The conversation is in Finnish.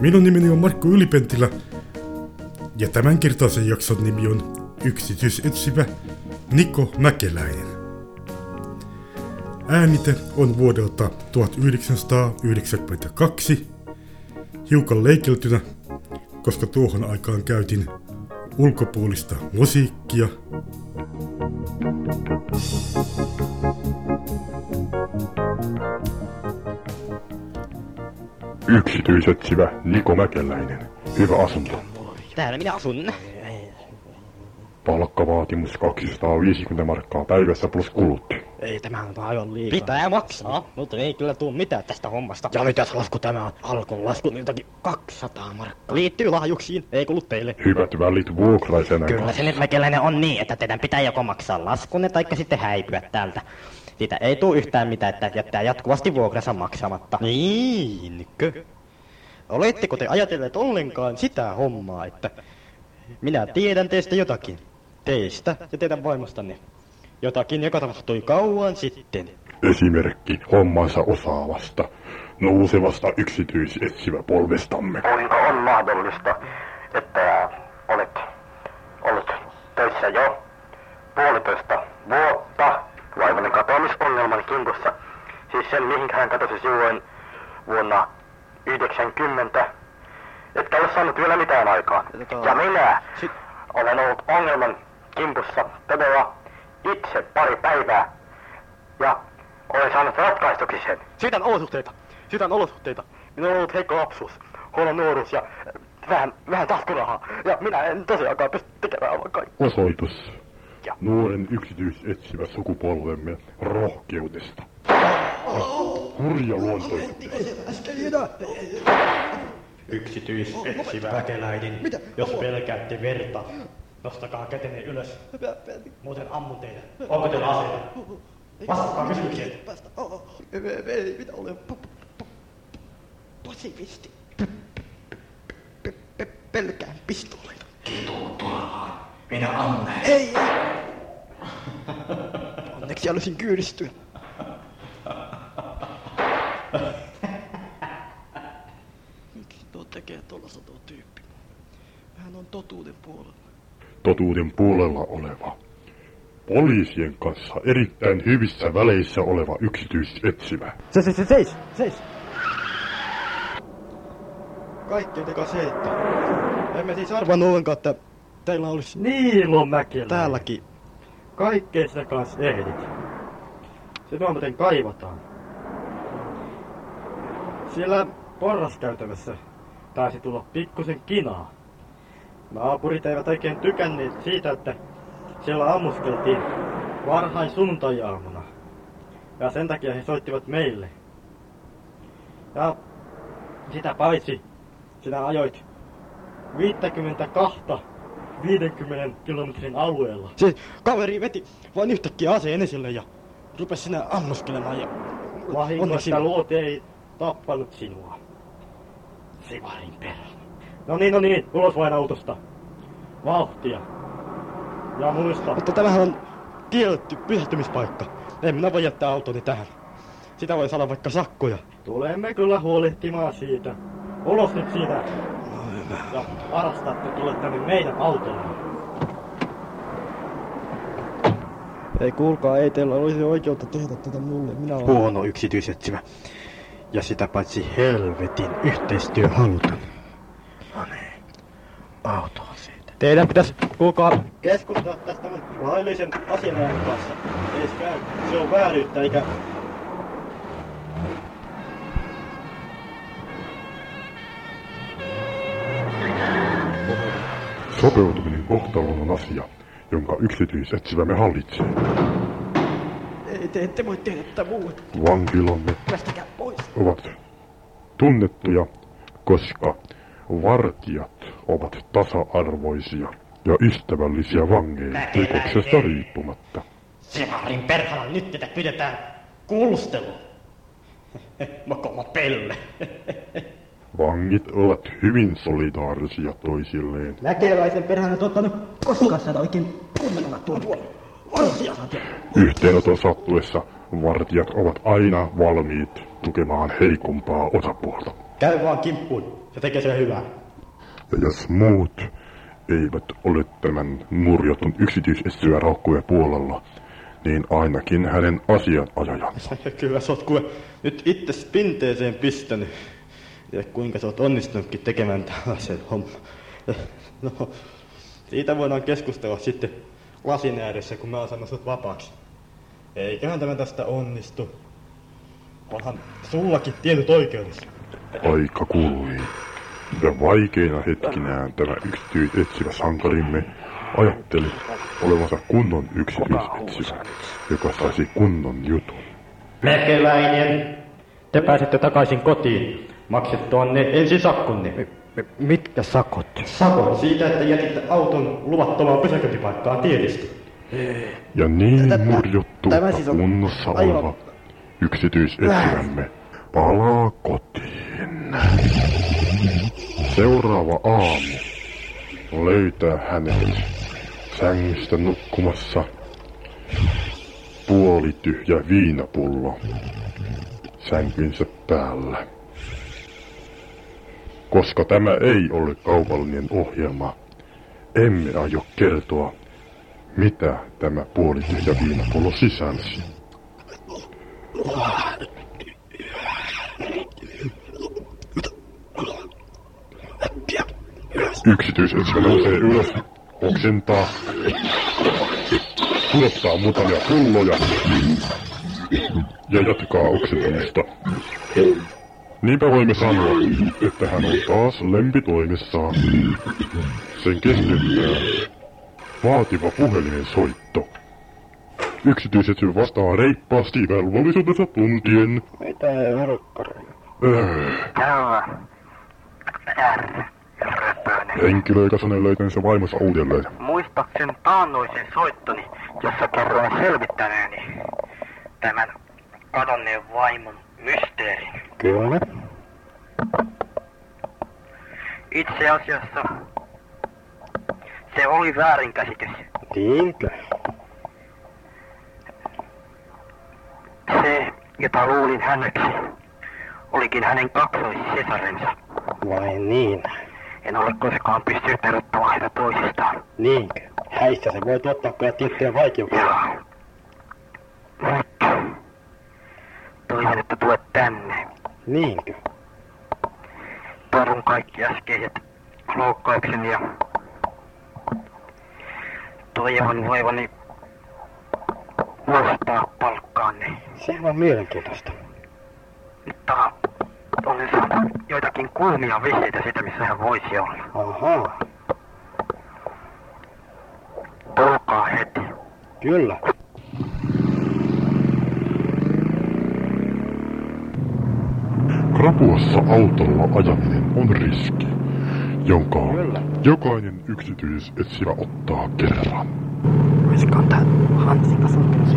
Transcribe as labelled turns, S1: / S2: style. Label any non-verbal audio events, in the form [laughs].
S1: Minun nimeni on Markku Ylipentilä ja tämänkertaisen jakson nimi on yksityisetsivä Niko Mäkeläinen. Äänite on vuodelta 1992, hiukan leikeltynä, koska tuohon aikaan käytin ulkopuolista musiikkia.
S2: Yksityisetsivä Niko Mäkeläinen. Hyvä asunto.
S3: Täällä minä asun.
S2: Palkkavaatimus 250 markkaa päivässä plus kulut.
S4: Ei, tämä on aivan liikaa.
S3: Pitää maksaa, mutta ei kyllä tuu mitään tästä hommasta.
S4: Ja mitäs lasku tämä on? Alkon lasku jotakin 200 markkaa.
S3: Liittyy lahjuksiin, ei kuulu teille.
S2: Hyvät välit vuokraisena
S3: Kyllä se nyt mekeläinen on niin, että teidän pitää joko maksaa laskunne taikka sitten häipyä täältä. Siitä ei tuu yhtään mitään, että jättää jatkuvasti vuokransa maksamatta.
S4: Niinkö? Oletteko te ajatelleet ollenkaan sitä hommaa, että minä tiedän teistä jotakin? Teistä ja teidän vaimostanne. Jotakin, joka tapahtui kauan sitten.
S2: Esimerkki hommansa osaavasta, nousevasta yksityisetsivä polvestamme.
S5: Kuinka on mahdollista, että olet ollut töissä jo puolitoista vuotta vaimoni katoamisongelman kimpussa? Siis sen, mihin hän katosi silloin vuonna 90. Etkä ole saanut vielä mitään aikaa. Ja minä olen ollut ongelman kimpussa todella itse pari päivää. Ja olen saanut ratkaistuksi sen.
S4: Syytän olosuhteita. Syytän olosuhteita. Minulla on ollut heikko lapsuus, huono nuoruus ja äh, vähän, vähän taskurahaa. Ja minä en tosiaankaan pysty tekemään aivan kaikkea.
S2: Osoitus
S4: Ja.
S2: nuoren yksityisetsivä sukupolvemme rohkeudesta. Hurja luontoisuudesta.
S4: Yksityisetsivä väkeläinen. Jos pelkäätte verta, nostakaa kätenne ylös. Muuten ammun teitä. Onko teillä aseita? Vastatkaa kysymykseen.
S6: Ei, minä olen p- p- pasifisti. P- p- p- Pelkään pistooleita.
S3: Minä ammun
S6: Ei, ei. Onneksi halusin kyydistyä. Miksi tuo tekee tuollaista tuo tyyppi? Hän on totuuden puolella.
S2: Totuuden puolella oleva. Poliisien kanssa erittäin hyvissä väleissä oleva yksityisetsivä.
S4: Se, se, se, seis, seis. Kaikki teka seittä. Emme siis arvannut ollenkaan, että teillä olisi
S7: Niilo Mäkelä.
S4: täälläkin.
S7: Kaikkea sitä kanssa ehdit. Se tuo muuten kaivataan. Siellä porraskäytävässä taisi tulla pikkusen kinaa. Naapurit eivät oikein tykänneet siitä, että siellä ammuskeltiin varhain sunnuntai-aamuna. Ja sen takia he soittivat meille. Ja sitä paitsi sinä ajoit 52 50 kilometrin alueella.
S4: Se kaveri veti vain yhtäkkiä aseen esille ja rupesi sinä ammuskelemaan ja...
S7: Vahingossa luoti ei tappanut sinua. Sivarin perä. No niin, no niin, ulos vain autosta. Vauhtia. Ja muista,
S4: Mutta tämähän on kielletty pysähtymispaikka. En minä voi jättää autoni tähän. Sitä voi saada vaikka sakkoja.
S7: tulemme kyllä huolehtimaan siitä. Ulos nyt siitä. Ja varastatte tulla tänne meidän autolle.
S4: Ei kuulkaa, ei teillä olisi oikeutta tehdä tätä mulle. Minä olen huono yksityisetsivä. Ja sitä paitsi helvetin yhteistyöhaluton. No niin, autoon siitä. Teidän pitäisi, kuulkaa, keskustella tästä laillisen asianajan kanssa. Ei se käy, se on vääryyttä eikä...
S2: Sopeutuminen kohtaloon on asia, jonka yksityisetsivämme hallitsee.
S6: Ei, te ette voi tehdä tätä muuta.
S2: Vankilamme
S6: Päästäkää pois.
S2: ovat tunnettuja, koska vartijat ovat tasa-arvoisia ja ystävällisiä vangeille rikoksesta riippumatta.
S3: Sivarin perhana, nyt tätä pidetään kuulustelu. Mokoma pelle.
S2: Vangit ovat hyvin solidaarisia toisilleen.
S6: Näkeväisen perään et ottanut koskaan sitä oikein kunnolla tuon
S2: Yhteenoton sattuessa vartijat ovat aina valmiit tukemaan heikompaa osapuolta.
S8: Käy vaan kimppuun. Se tekee sen hyvää.
S2: Ja jos muut eivät ole tämän murjotun yksityisestyä raukkuja puolella, niin ainakin hänen asianajajansa. [laughs]
S4: Kyllä sä oot kuule nyt itse pinteeseen pistänyt. Ja kuinka sä oot onnistunutkin tekemään tällaisen homman. [laughs] No, siitä voidaan keskustella sitten lasin ääressä, kun mä oon saanut sut vapaaksi. Eiköhän tämä tästä onnistu. Onhan sullakin tietyt oikeudet.
S2: Aika kului. Ja vaikeina hetkinään tämä yksityisetsivä sankarimme ajatteli olevansa kunnon yksityisetsivä, joka saisi kunnon jutun.
S8: Mäkeläinen, te pääsette takaisin kotiin. Maksettuanne ensin sakkonne.
S4: Mitkä sakot?
S8: Sakon siitä, että jätitte auton luvattomaan pysäköintipaikkaan tietysti.
S2: Ja niin murjottu ja
S4: siis on
S2: kunnossa oleva yksityisetsivämme palaa Seuraava aamu löytää hänet sängystä nukkumassa puolityhjä viinapullo sänkynsä päällä. Koska tämä ei ole kaupallinen ohjelma, emme aio kertoa, mitä tämä puolityhjä viinapullo sisälsi. Yksityisetsivä nousee ylös, oksentaa, pudottaa muutamia pulloja ja jatkaa oksentamista. Niinpä voimme sanoa, että hän on taas lempitoimessaan. Sen keskeyttää vaativa puhelinen soitto. Yksityisetsivä vastaa reippaasti velvollisuutensa tuntien.
S4: Mitä verkkareja?
S2: Öö,
S7: Täällä. R.
S2: Henkilö, joka sanoo löytäneensä vaimonsa uudelleen.
S7: Muistaakseni taannoisen soittoni, jossa kerroin selvittäneeni tämän kadonneen vaimon mysteerin.
S4: Kyllä.
S7: Itse asiassa se oli väärinkäsitys.
S4: Niinkö?
S7: Se, jota luulin häneksi, olikin hänen kaksoissesarensa.
S4: Vai niin?
S7: En ole koskaan pystynyt erottamaan heitä toisistaan.
S4: Niinkö? Häissä se voi tuottaa kyllä tiettyjä vaikeuksia.
S7: Ja nyt toivon, että tulet tänne.
S4: Niinkö?
S7: Perun kaikki äskeiset loukkaukseni ja toivon voivani nostaa palkkaanne.
S4: Sehän on mielenkiintoista.
S7: Mutta olen saanut joitakin kuumia vihjeitä siitä, missä hän voisi olla.
S4: Ahaa,
S7: Tulkaa heti.
S4: kyllä.
S2: Krapuassa autolla ajaminen on riski, jonka
S4: Kyllä.
S2: jokainen yksityisetsivä ottaa kerran.
S6: Olisikohan tää Hansikka sattunut